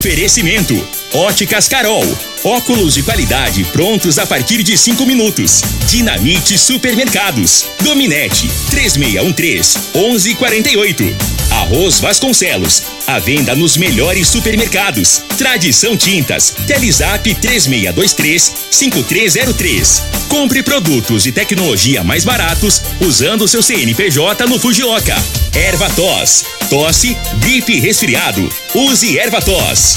Oferecimento: Óticas Carol. Óculos de qualidade prontos a partir de cinco minutos. Dinamite Supermercados. Dominete 3613-1148. Arroz Vasconcelos. A venda nos melhores supermercados. Tradição Tintas. Telezap 3623-5303. Compre produtos e tecnologia mais baratos usando seu CNPJ no Fujioka. Erva Tos. Tosse, gripe resfriado. Use Erva Tos.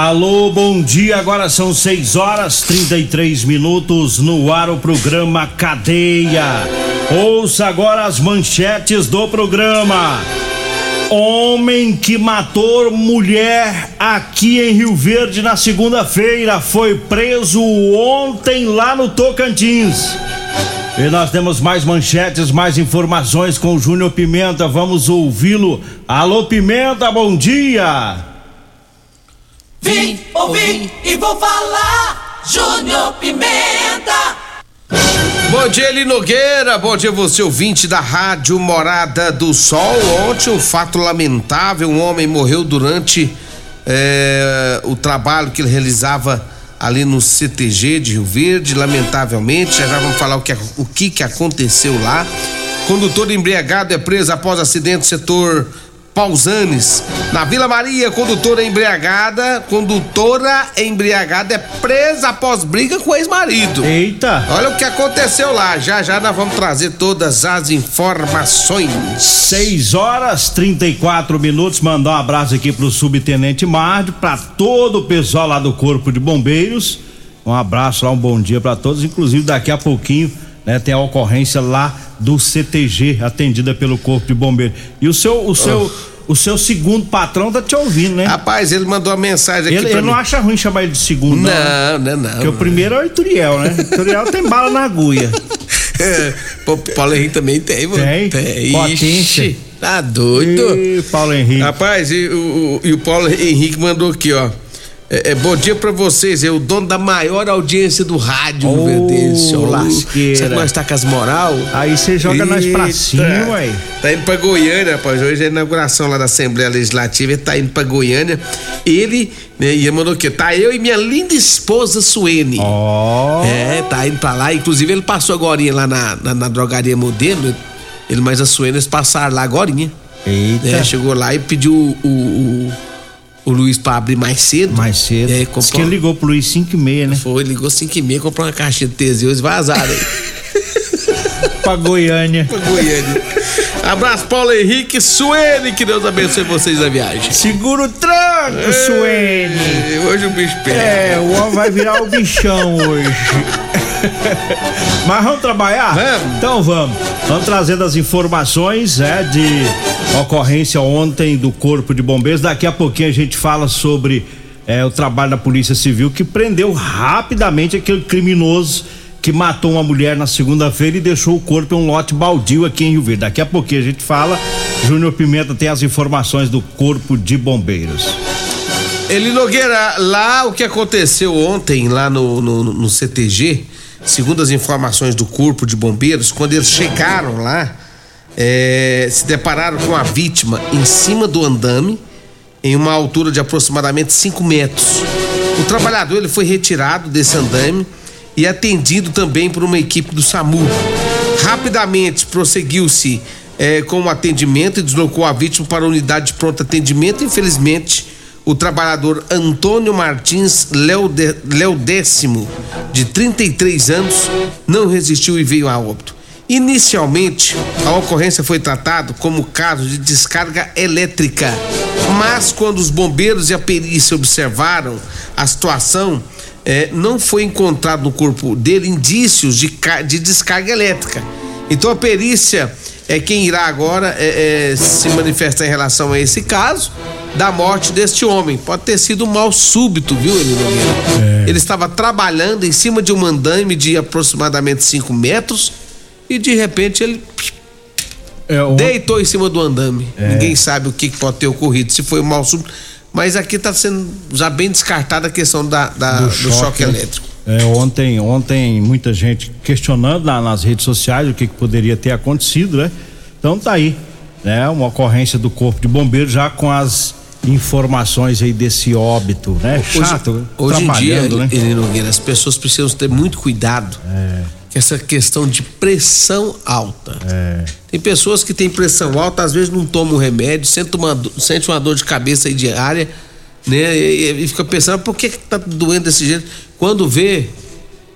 Alô, bom dia. Agora são 6 horas 33 minutos no ar o programa Cadeia. Ouça agora as manchetes do programa. Homem que matou mulher aqui em Rio Verde na segunda-feira foi preso ontem lá no Tocantins. E nós temos mais manchetes, mais informações com o Júnior Pimenta. Vamos ouvi-lo. Alô, Pimenta, bom dia. Vim, ouvi e vou falar. Júnior Pimenta. Bom dia, Eli Nogueira. Bom dia, você ouvinte da Rádio Morada do Sol. Ontem, um fato lamentável: um homem morreu durante é, o trabalho que ele realizava ali no CTG de Rio Verde. Lamentavelmente, já, já vamos falar o que, o que, que aconteceu lá. Condutor embriagado é preso após acidente setor Pausanes. Na Vila Maria, condutora embriagada, condutora embriagada é presa após briga com ex-marido. Eita! Olha o que aconteceu lá. Já já nós vamos trazer todas as informações. 6 horas 34 minutos. Mandar um abraço aqui pro subtenente Márcio, para todo o pessoal lá do Corpo de Bombeiros. Um abraço lá, um bom dia para todos. Inclusive, daqui a pouquinho, né, tem a ocorrência lá do CTG, atendida pelo Corpo de Bombeiros. E o seu, o seu, o seu segundo patrão tá te ouvindo, né? Rapaz, ele mandou uma mensagem aqui Ele, ele não acha ruim chamar ele de segundo, não. né? Não, não, não. Porque o primeiro é o Ituriel, né? O Ituriel tem bala na agulha. Pô, Paulo Henrique também tem, mano. Tem? Tem. Potência. Ixi, tá doido. Ih, Paulo Henrique. Rapaz, e o- e o Paulo Henrique mandou aqui, ó. É, é, bom dia pra vocês, é o dono da maior audiência do rádio Ô, Rio Verde, seu lasqueira. Sabe que nós tá com as moral? Aí você joga nós pra Eita. cima, ué. Tá indo pra Goiânia, rapaz. Hoje é a inauguração lá da Assembleia Legislativa. Ele tá indo pra Goiânia. Ele, né, e mandou aqui, tá eu e minha linda esposa Suene. Ó. É, tá indo pra lá. Inclusive, ele passou agora lá na, na, na drogaria modelo. Ele mais a Suene, eles passaram lá agora. Eita. É, chegou lá e pediu o, o, o Luiz pra abrir mais cedo. Mais cedo. É, Diz comprou, que ele ligou pro Luiz 5 e meia, né? Foi, ligou 5 e meia, comprou uma caixinha de Teseus e vazaram aí. Pra Goiânia. pra Goiânia. Abraço, Paulo Henrique Suene, que Deus abençoe vocês na viagem. Segura o tranco, Suene. Hoje o bicho pega. É, o homem vai virar o bichão hoje. Mas vamos trabalhar? Vamos. Então vamos. Vamos trazendo as informações é, de ocorrência ontem do Corpo de Bombeiros. Daqui a pouquinho a gente fala sobre é, o trabalho da Polícia Civil que prendeu rapidamente aquele criminoso que matou uma mulher na segunda-feira e deixou o corpo em um lote baldio aqui em Rio Verde. Daqui a pouquinho a gente fala. Júnior Pimenta tem as informações do Corpo de Bombeiros. Eli Nogueira, lá o que aconteceu ontem, lá no, no, no CTG, segundo as informações do Corpo de Bombeiros, quando eles chegaram lá, é, se depararam com a vítima em cima do andame, em uma altura de aproximadamente 5 metros. O trabalhador ele foi retirado desse andame e atendido também por uma equipe do SAMU. Rapidamente prosseguiu-se eh, com o atendimento e deslocou a vítima para a unidade de pronto atendimento. Infelizmente, o trabalhador Antônio Martins Léo de- Léo Décimo, de 33 anos, não resistiu e veio a óbito. Inicialmente, a ocorrência foi tratada como caso de descarga elétrica, mas quando os bombeiros e a perícia observaram a situação, eh, não foi encontrado no corpo dele indícios de, de descarga elétrica. Então a perícia é quem irá agora eh, eh, se manifestar em relação a esse caso da morte deste homem. Pode ter sido um mal súbito, viu, Eli Nogueira? É. Ele estava trabalhando em cima de um andame de aproximadamente 5 metros e de repente ele é, um... deitou em cima do andame. É. Ninguém sabe o que pode ter ocorrido, se foi um mal súbito. Mas aqui está sendo já bem descartada a questão da, da do, do, choque, choque né? elétrico. É, ontem, ontem muita gente questionando lá nas redes sociais o que, que poderia ter acontecido, né? Então tá aí, né? Uma ocorrência do corpo de bombeiro já com as informações aí desse óbito, né? Chato. Hoje, hoje em dia, né? Nogueira, as pessoas precisam ter muito cuidado. É. Com essa questão de pressão alta. É. Tem pessoas que têm pressão alta, às vezes não tomam remédio, sente uma, sente uma dor de cabeça aí diária, né? E, e fica pensando, por que, que tá doendo desse jeito? Quando vê,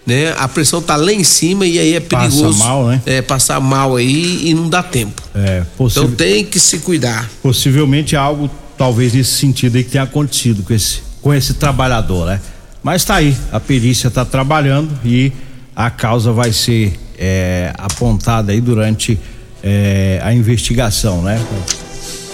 né? A pressão tá lá em cima e aí é perigoso. Passa mal, né? É, passar mal aí e não dá tempo. É, Então tem que se cuidar. Possivelmente algo, talvez nesse sentido aí que tenha acontecido com esse, com esse trabalhador, né? Mas tá aí, a perícia tá trabalhando e a causa vai ser é, apontada aí durante é, a investigação, né?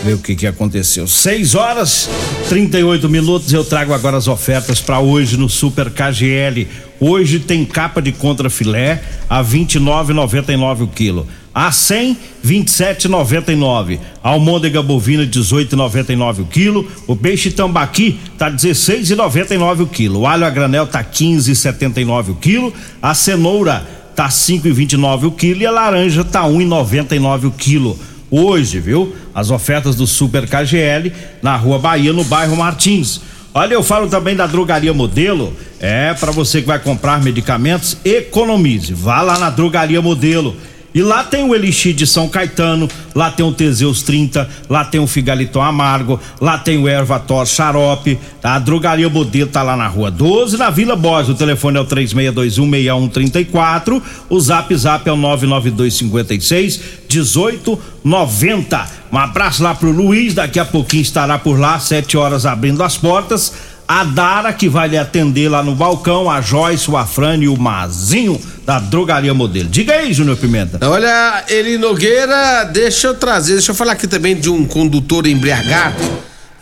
ver o que que aconteceu. 6 horas 38 minutos. Eu trago agora as ofertas para hoje no Super KGL. Hoje tem capa de contra filé a 29,99 o quilo. A 100, 27,99. Almôndega bovina 18,99 o quilo. O peixe tambaqui tá 16,99 o quilo. O alho a granel tá 15,79 o quilo. A cenoura tá 5,29 o quilo e a laranja tá 1,99 o quilo hoje, viu? As ofertas do Super KGL na Rua Bahia, no bairro Martins. Olha, eu falo também da Drogaria Modelo. É, para você que vai comprar medicamentos, economize. Vá lá na Drogaria Modelo. E lá tem o Elixir de São Caetano, lá tem o Teseus 30, lá tem o Figaliton Amargo, lá tem o Ervator Xarope, tá? a drogaria Modelo tá lá na rua 12, na Vila Borges, o telefone é o 36216134, o zap zap é o 99256 1890. Um abraço lá pro Luiz, daqui a pouquinho estará por lá, sete horas abrindo as portas a Dara, que vai lhe atender lá no balcão, a Joyce, o Afrânio e o Mazinho da Drogaria Modelo. Diga aí, Júnior Pimenta. Olha, Eli Nogueira, deixa eu trazer, deixa eu falar aqui também de um condutor embriagado.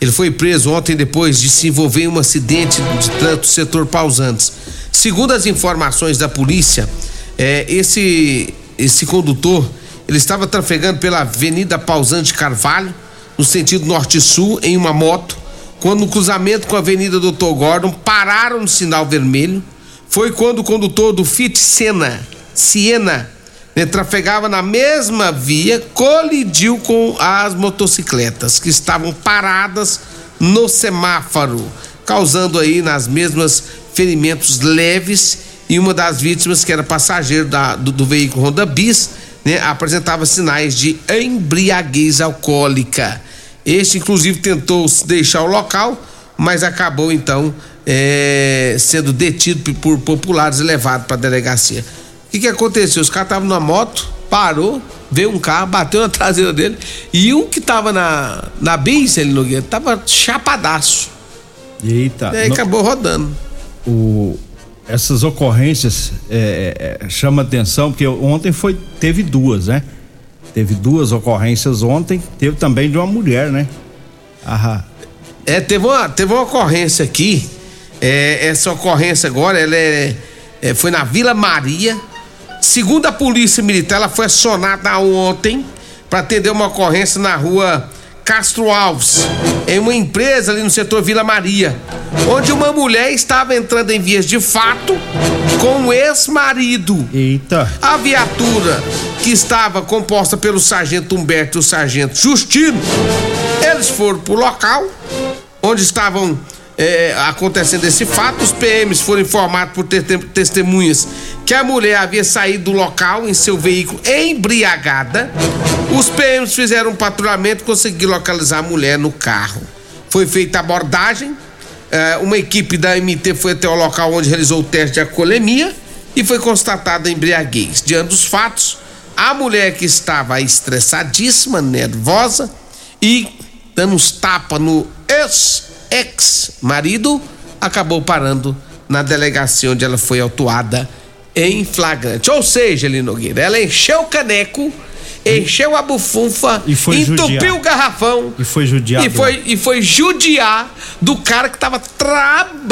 Ele foi preso ontem depois de se envolver em um acidente de trânsito setor Pausantes. Segundo as informações da polícia, é, esse, esse condutor, ele estava trafegando pela Avenida Pausante Carvalho, no sentido norte-sul, em uma moto quando no cruzamento com a Avenida Doutor Gordon pararam no sinal vermelho. Foi quando o condutor do Fiat Siena, Siena né, trafegava na mesma via, colidiu com as motocicletas que estavam paradas no semáforo, causando aí nas mesmas ferimentos leves e uma das vítimas, que era passageiro da, do, do veículo Honda Bis, né, apresentava sinais de embriaguez alcoólica. Este, inclusive, tentou deixar o local, mas acabou então é, sendo detido por populares e levado para a delegacia. O que, que aconteceu? Os caras estavam na moto, parou, veio um carro, bateu na traseira dele e um que estava na, na bis, ele Nogueira, tava chapadaço. Eita. E aí no, acabou rodando. O, essas ocorrências é, é, chama atenção, porque ontem foi, teve duas, né? Teve duas ocorrências ontem, teve também de uma mulher, né? Aham. É, teve uma, teve uma ocorrência aqui. É, essa ocorrência agora, ela é, é, foi na Vila Maria. Segundo a polícia militar, ela foi acionada ontem para atender uma ocorrência na rua Castro Alves, em uma empresa ali no setor Vila Maria, onde uma mulher estava entrando em vias de fato com o ex-marido. Eita. A viatura que estava composta pelo sargento Humberto e o sargento Justino, eles foram pro local onde estavam é, acontecendo esse fato. Os PMs foram informados por testemunhas que a mulher havia saído do local em seu veículo embriagada. Os PMs fizeram um patrulhamento e conseguiram localizar a mulher no carro. Foi feita a abordagem. É, uma equipe da MT foi até o local onde realizou o teste de alcoolemia e foi constatada embriaguez. Diante dos fatos, a mulher que estava estressadíssima, nervosa e dando uns tapas no ex-marido, acabou parando na delegacia onde ela foi autuada em flagrante. Ou seja, Linogueira, ela encheu o caneco encheu a bufunfa, entupiu judiar. o garrafão. E foi judiar E foi, e foi judiar do cara que tava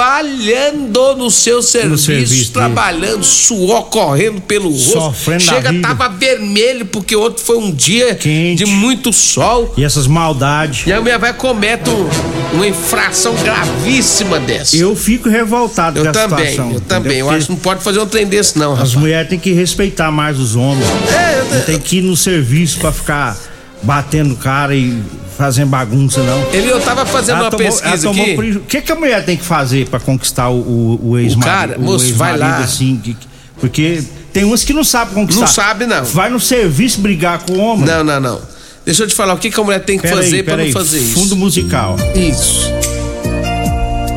trabalhando no seu serviço, serviço dele. trabalhando, suor correndo pelo rosto. Sofrendo Chega, tava vermelho, porque outro foi um dia Quente. de muito sol. E essas maldades. E a minha vai comete um- uma infração gravíssima dessa. Eu fico revoltado Eu com essa também, situação. eu entendeu? também. Eu Porque acho que não pode fazer um trem desse, não, As rapaz. mulheres têm que respeitar mais os homens. É, Não tem que ir no serviço pra ficar batendo cara e fazendo bagunça, não. Ele, eu tava fazendo Ela uma tomou- pesquisa aqui. O que, que a mulher tem que fazer pra conquistar o, o, o ex-marido? cara, moço, vai ex-marido, lá. Assim, que- que- porque tem uns que não sabem conquistar. Não sabe, não. Vai no serviço brigar com o homem. Não, não, não. Deixa eu te falar o que, que a mulher tem que Pera fazer pera não aí. fazer isso. Fundo musical. Isso.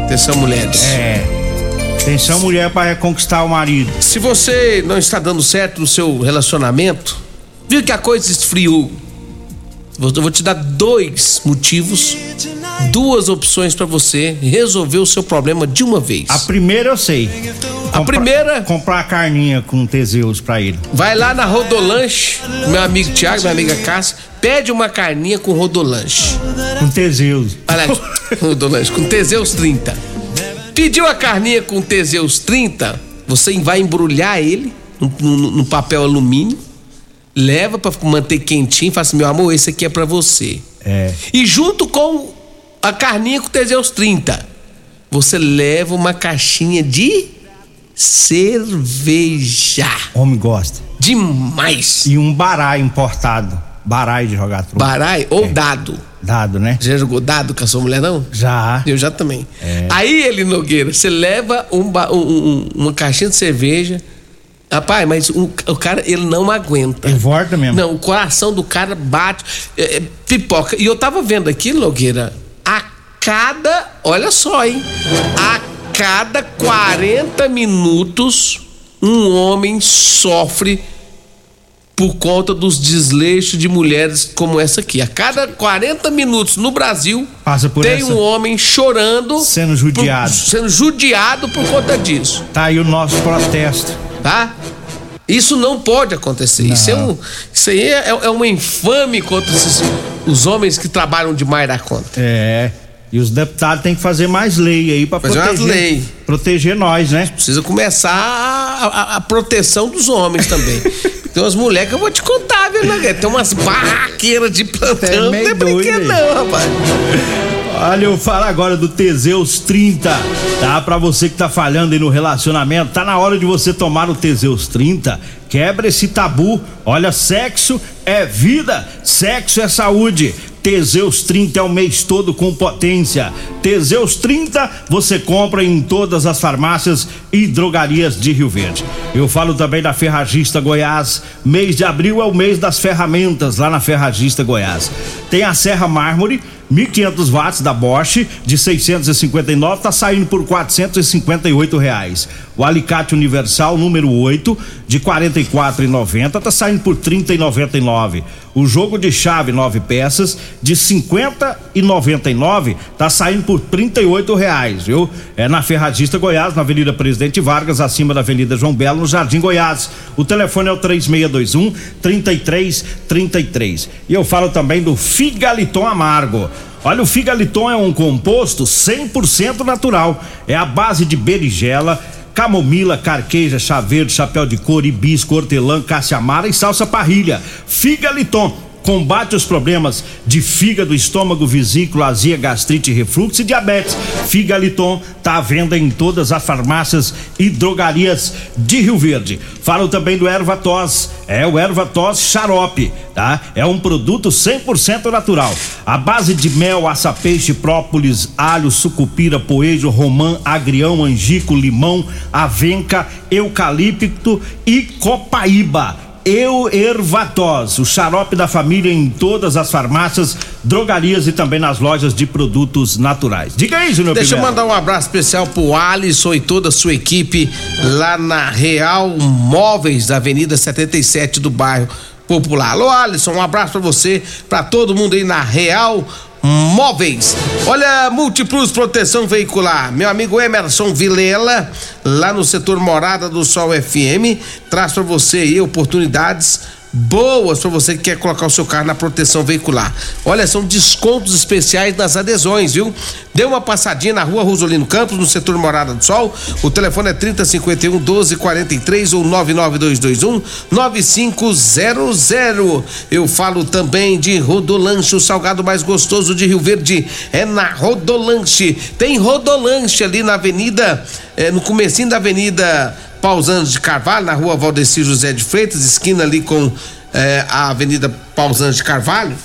Atenção, mulheres. É. Atenção, mulher, pra reconquistar o marido. Se você não está dando certo no seu relacionamento, viu que a coisa esfriou. Eu vou te dar dois motivos, duas opções pra você resolver o seu problema de uma vez. A primeira eu sei. A primeira- Comprar a carninha com Teseus pra ele. Vai lá na Rodolanche, meu amigo Thiago, minha amiga Cássia, pede uma carninha com Rodolanche. Com Teseus. Aliás, Rodolanche, com Teseus 30. Pediu a carninha com Teseus 30, você vai embrulhar ele no, no- no papel alumínio, leva pra manter quentinho e fala assim: meu amor, esse aqui é pra você. É. E junto com a carninha com Teseus 30, você leva uma caixinha de cerveja. Homem gosta. Demais. E um baralho importado. Baralho de jogar truco. Barai ou dado. Dado, né? Já jogou dado com a sua mulher, não? Já. Eu já também. Aí ele, Nogueira, você leva um- um- uma caixinha de cerveja. Rapaz, mas o, o cara, ele não aguenta. Ele volta mesmo. Não, o coração do cara bate, é, é, pipoca. E eu tava vendo aqui, Nogueira, a cada, olha só, hein? A cada 40 minutos, um homem sofre por conta dos desleixos de mulheres como essa aqui. A cada 40 minutos no Brasil, tem essa- um homem chorando, Sendo judiado. por- sendo judiado por conta disso, Tá aí o nosso protesto. Tá? Isso não pode acontecer. Isso, é um, isso aí é, é uma infame contra esses, os homens que trabalham demais da conta. É. E os deputados têm que fazer mais lei aí pra Fazer proteger. lei. Proteger nós, né? Precisa começar a, a- a proteção dos homens também. Tem umas mulheres que eu vou te contar, viu, né? Tem umas barraqueiras de plantão. É não é brinquedo, não, rapaz. Olha, eu falo agora do Teseus 30, tá? Pra você que tá falhando aí no relacionamento, tá na hora de você tomar o Teseus 30. Quebra esse tabu. Olha, sexo é vida, sexo é saúde. Teseus 30 é o mês todo com potência. Teseus 30 você compra em todas as farmácias e drogarias de Rio Verde. Eu falo também da Ferragista Goiás. Mês de abril é o mês das ferramentas lá na Ferragista Goiás. Tem a Serra Mármore 1.500 watts da Bosch de 659 tá saindo por 458 reais. O alicate universal número 8 de 44,90 tá saindo por 30,99. O jogo de chave 9 peças de 50,99 tá saindo por 38 reais, viu? É na Ferragista Goiás, na Avenida Presidente Vargas, acima da Avenida João Belo, no Jardim Goiás. O telefone é o 3621 3333. E eu falo também do Figaliton Amargo. Olha, o Figaliton é um composto 100% natural. É a base de berigela, camomila, carqueja, chá verde, chapéu de couro, hibisco, hortelã, caça-amara e salsa parrilha. Figaliton combate os problemas de fígado, estômago, vesícula, azia, gastrite, refluxo e diabetes. Figaliton tá à venda em todas as farmácias e drogarias de Rio Verde. Falo também do erva tos, é o erva tos xarope, tá? É um produto 100% natural. A base de mel, açapeixe, própolis, alho, sucupira, poejo, romã, agrião, angico, limão, avenca, eucalipto e copaíba. Eu Ervatos, o xarope da família em todas as farmácias, drogarias e também nas lojas de produtos naturais. Diga aí, Júnior Deixa eu mandar um abraço especial pro Alisson e toda a sua equipe lá na Real Móveis, da Avenida 77 do bairro Popular. Alô, Alisson, um abraço pra você, pra todo mundo aí na Real Móveis. Olha, Multiplus Proteção Veicular. Meu amigo Emerson Vilela, lá no setor Morada do Sol FM, traz pra você aí oportunidades boas para você que quer colocar o seu carro na proteção veicular. Olha, são descontos especiais nas adesões, viu? Dê uma passadinha na rua Rosolino Campos, no setor Morada do Sol. O telefone é 3051 1243 ou 99221 9500. Eu falo também de Rodolanche, o salgado mais gostoso de Rio Verde. É na Rodolanche. Tem Rodolanche ali na Avenida, é, no comecinho da Avenida Pausanos de Carvalho, na rua Valdeci José de Freitas, esquina ali com eh, a Avenida Pausanos de Carvalho,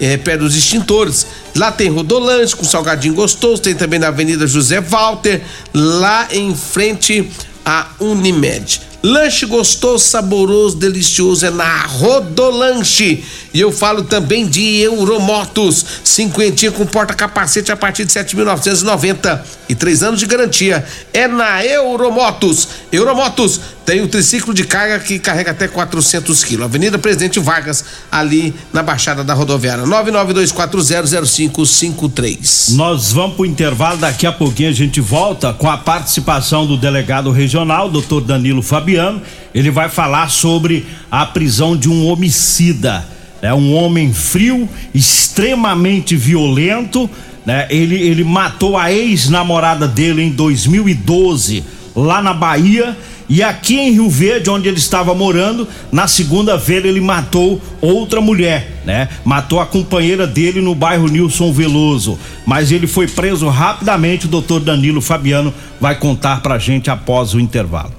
eh, perto dos extintores. Lá tem Rodolante com salgadinho gostoso, tem também na Avenida José Walter, lá em frente à Unimed. Lanche gostoso, saboroso, delicioso é na Rodolanche. E eu falo também de Euromotos, cinquentinha com porta-capacete a partir de 7.990 e três anos de garantia. É na Euromotos. Euromotos tem o triciclo de carga que carrega até 400 quilos. Avenida Presidente Vargas, ali na Baixada da Rodoviária. 992400553. Nós vamos pro intervalo, daqui a pouquinho a gente volta com a participação do delegado regional, doutor Danilo Fabiano. Ele vai falar sobre a prisão de um homicida. É um homem frio, extremamente violento. Né? Ele, ele matou a ex-namorada dele em 2012, lá na Bahia. E aqui em Rio Verde, onde ele estava morando, na segunda-feira ele matou outra mulher, né? Matou a companheira dele no bairro Nilson Veloso. Mas ele foi preso rapidamente. O doutor Danilo Fabiano vai contar pra gente após o intervalo.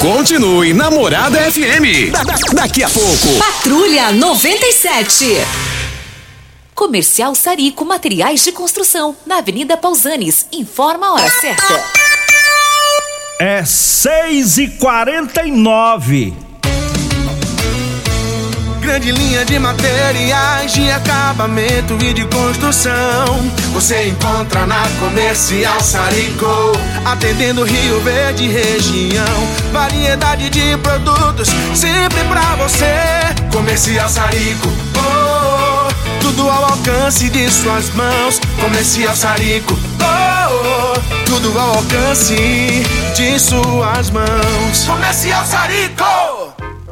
Continue Namorada FM. Da- da- daqui a pouco. Patrulha 97. Comercial Sarico Materiais de Construção, na Avenida Pausanes. Informa a hora certa. É 6 e 49 Grande linha de materiais de acabamento e de construção. Você encontra na Comercial Sarico, atendendo Rio Verde região. Variedade de produtos sempre pra você. Comercial Sarico, oh, tudo ao alcance de suas mãos. Comercial Sarico, oh, oh, tudo ao alcance de suas mãos. Comercial Sarico.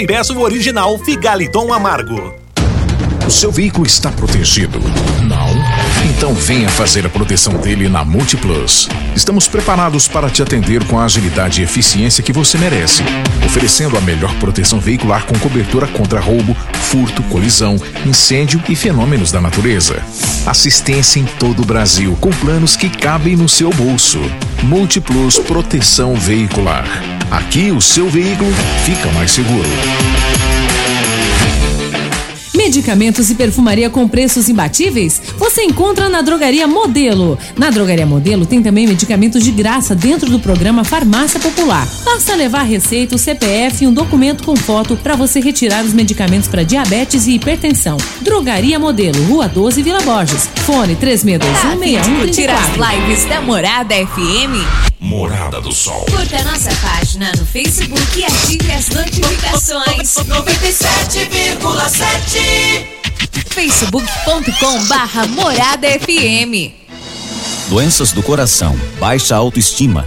e peça o original Figaliton Amargo. O seu veículo está protegido? Não? Então venha fazer a proteção dele na Multiplus. Estamos preparados para te atender com a agilidade e eficiência que você merece, oferecendo a melhor proteção veicular com cobertura contra roubo, furto, colisão, incêndio e fenômenos da natureza. Assistência em todo o Brasil, com planos que cabem no seu bolso. Multiplus Proteção Veicular. Aqui o seu veículo fica mais seguro. Medicamentos e perfumaria com preços imbatíveis? Você encontra na Drogaria Modelo. Na Drogaria Modelo tem também medicamentos de graça dentro do programa Farmácia Popular. Basta levar receita, o CPF e um documento com foto para você retirar os medicamentos para diabetes e hipertensão. Drogaria Modelo, Rua 12, Vila Borges. Fone 3621 Curtir as lives da Morada FM? Morada do Sol. Curta nossa página no Facebook e ative as notificações. 97,7 facebook.com barra Morada FM. Doenças do coração, baixa autoestima,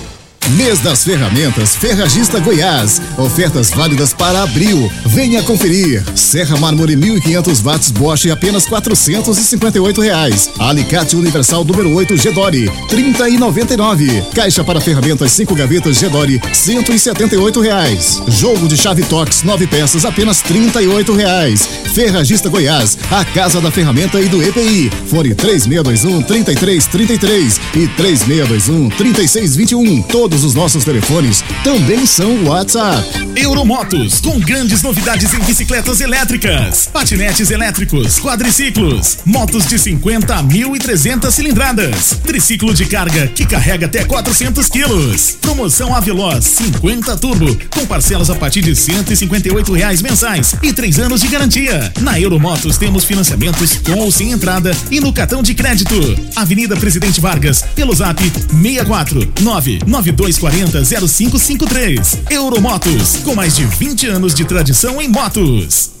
Mês das Ferramentas Ferragista Goiás. Ofertas válidas para abril. Venha conferir. Serra Mármore 1500 watts Bosch apenas 458 reais. Alicate Universal número 8 Gedore 30 e 99. Caixa para ferramentas 5 gavetas Gedore 178 reais. Jogo de chave Tox 9 peças apenas 38 reais. Ferragista Goiás, a casa da ferramenta e do EPI. Fone 3621 3333 e 3621 3621. Todos os nossos telefones também são WhatsApp. Euromotos, com grandes novidades em bicicletas elétricas, patinetes elétricos, quadriciclos, motos de 50 a 1.300 cilindradas, triciclo de carga que carrega até 400 quilos. Promoção Aveloz 50 Turbo, com parcelas a partir de 158 reais mensais e três anos de garantia. Na Euromotos temos financiamentos com ou sem entrada e no cartão de crédito. Avenida Presidente Vargas, pelo zap 64 992 240 0553. Euromotos, com mais de 20 anos de tradição em motos.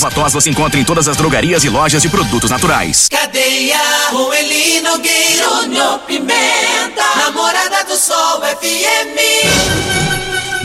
Ervatós você encontra em todas as drogarias e lojas de produtos naturais. Cadeia com Eli Nogueira, Júnior Pimenta, Namorada do Sol FM.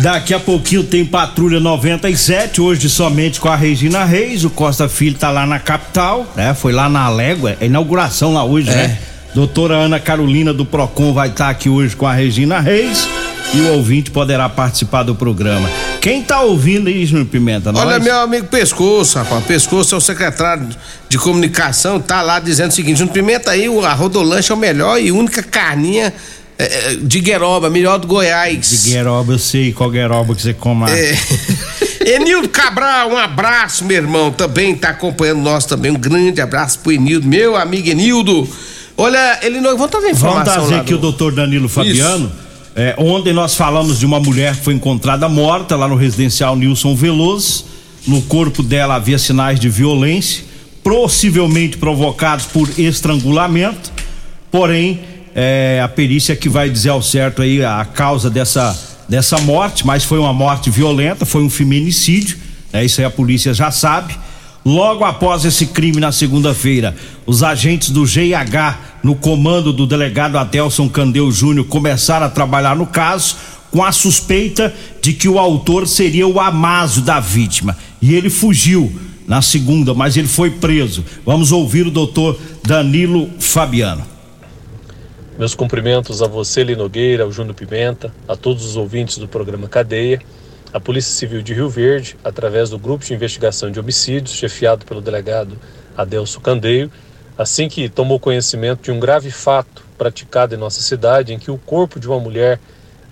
Daqui a pouquinho tem Patrulha 97, hoje somente com a Regina Reis. O Costa Filho tá lá na capital, né? Foi lá na Légua, é inauguração lá hoje, É. né? Doutora Ana Carolina do Procon vai estar aqui hoje com a Regina Reis e o ouvinte poderá participar do programa. Quem tá ouvindo aí, Júnior Pimenta? Olha, Nós? meu amigo Pescoço, rapaz. Pescoço é o secretário de comunicação, tá lá dizendo o seguinte: Júnior Pimenta aí, o- a Rodolanche é o melhor e única carninha é, é, de Gueroba, melhor do Goiás. De Gueroba, eu sei qual Gueroba que você come. É. Enildo Cabral, um abraço, meu irmão. Também tá acompanhando nós também. Um grande abraço pro Enildo, meu amigo Enildo. Olha, ele não. Vamos trazer Vamos informação. trazer lá aqui do- o doutor Danilo Fabiano. É, ontem nós falamos de uma mulher que foi encontrada morta lá no residencial Nilson Veloso. No corpo dela havia sinais de violência, possivelmente provocados por estrangulamento. Porém, é, a perícia que vai dizer ao certo aí a causa dessa, dessa morte, mas foi uma morte violenta, foi um feminicídio. né? isso aí a polícia já sabe. Logo após esse crime na segunda-feira, os agentes do GIH, no comando do delegado Adelson Candeu Júnior, começaram a trabalhar no caso com a suspeita de que o autor seria o Amazo da vítima. E ele fugiu na segunda, mas ele foi preso. Vamos ouvir o doutor Danilo Fabiano. Meus cumprimentos a você, Linogueira, ao Júnior Pimenta, a todos os ouvintes do programa Cadeia, a Polícia Civil de Rio Verde, através do Grupo de Investigação de Homicídios, chefiado pelo delegado Adelso Candeio, assim que tomou conhecimento de um grave fato praticado em nossa cidade, em que o corpo de uma mulher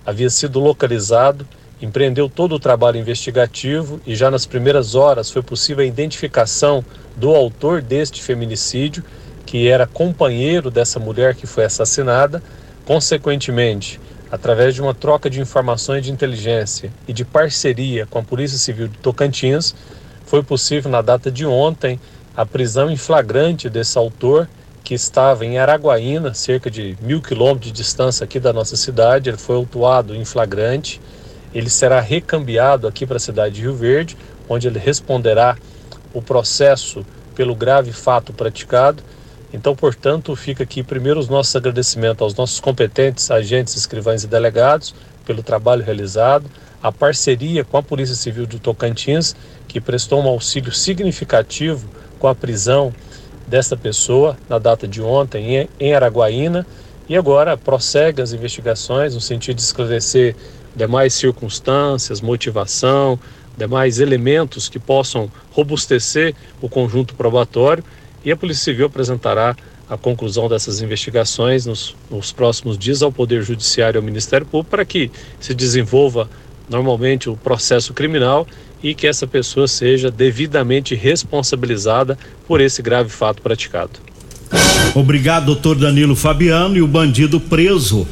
havia sido localizado, empreendeu todo o trabalho investigativo e já nas primeiras horas foi possível a identificação do autor deste feminicídio, que era companheiro dessa mulher que foi assassinada. Consequentemente, através de uma troca de informações de inteligência e de parceria com a Polícia Civil de Tocantins, foi possível, na data de ontem, a prisão em flagrante desse autor, que estava em Araguaína, cerca de mil quilômetros de distância aqui da nossa cidade. Ele foi autuado em flagrante. Ele será recambiado aqui para a cidade de Rio Verde, onde ele responderá o processo pelo grave fato praticado. Então, portanto, fica aqui primeiro os nossos agradecimentos aos nossos competentes agentes, escrivães e delegados pelo trabalho realizado, a parceria com a Polícia Civil de Tocantins, que prestou um auxílio significativo com a prisão desta pessoa na data de ontem em- em Araguaína. E agora prossegue as investigações no sentido de esclarecer demais circunstâncias, motivação, demais elementos que possam robustecer o conjunto probatório e a Polícia Civil apresentará a conclusão dessas investigações nos, nos próximos dias ao Poder Judiciário e ao Ministério Público para que se desenvolva normalmente o processo criminal e que essa pessoa seja devidamente responsabilizada por esse grave fato praticado. Obrigado, doutor Danilo Fabiano. E o bandido preso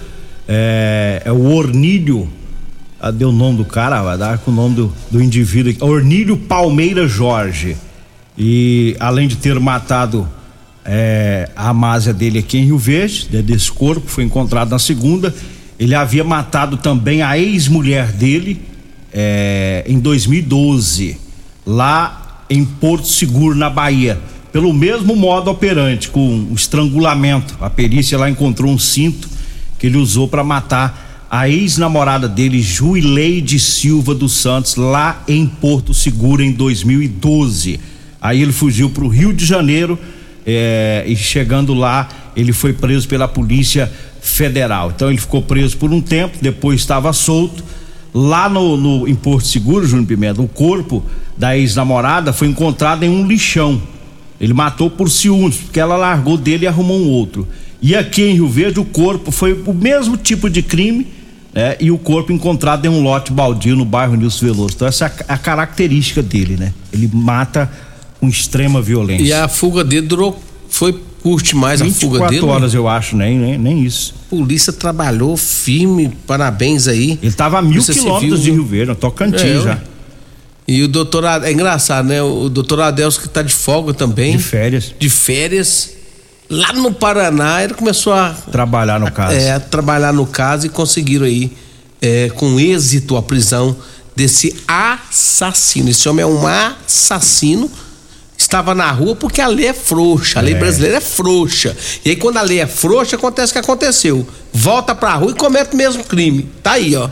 É, é o Ornílio. Ah, deu o nome do cara, vai dar com o nome do, do indivíduo. Ornílio Palmeira Jorge. E além de ter matado é, a amásia dele aqui em Rio Verde, né, desse corpo, foi encontrado na segunda. Ele havia matado também a ex-mulher dele é, em 2012, lá em Porto Seguro, na Bahia. Pelo mesmo modo operante, com estrangulamento. A perícia lá encontrou um cinto que ele usou para matar a ex-namorada dele, Juileide Silva dos Santos, lá em Porto Seguro em 2012. Aí ele fugiu para o Rio de Janeiro é, e chegando lá, ele foi preso pela Polícia Federal. Então ele ficou preso por um tempo, depois estava solto. Lá no, no em Porto Seguro, Júnior Pimenta, o corpo da ex-namorada foi encontrado em um lixão. Ele matou por ciúmes, porque ela largou dele e arrumou um outro. E aqui em Rio Verde, o corpo foi o mesmo tipo de crime, né? E o corpo encontrado em um lote baldio no bairro Nilson Veloso. Então, essa é a, a característica dele, né? Ele mata com extrema violência. E a fuga dele durou. Foi curte mais a fuga dele? 24 horas, eu acho, nem, nem, nem isso. Polícia trabalhou firme, parabéns aí. Ele tava a mil Polícia quilômetros Civil, de Rio Verde, Tocantins É, já. E o doutor, é engraçado, né? O doutor Adelso que tá de folga também. De férias. De férias. Lá no Paraná, ele começou a Trabalhar no caso. é, trabalhar no caso e conseguiram aí, é, com êxito, a prisão desse assassino. Esse homem é um assassino. Estava na rua porque a lei é frouxa, a lei É. brasileira é frouxa. E aí, quando a lei é frouxa, acontece o que aconteceu. Volta pra rua e comete o mesmo crime. Tá aí, ó.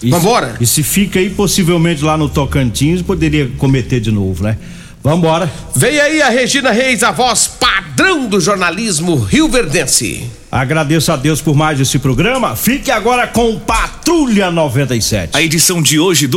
E Vambora? Se, e se fica aí, possivelmente lá no Tocantins, poderia cometer de novo, né? Vambora. Vem aí a Regina Reis, a voz padrão do jornalismo rioverdense. Agradeço a Deus por mais esse programa. Fique agora com Patrulha 97. A edição de hoje do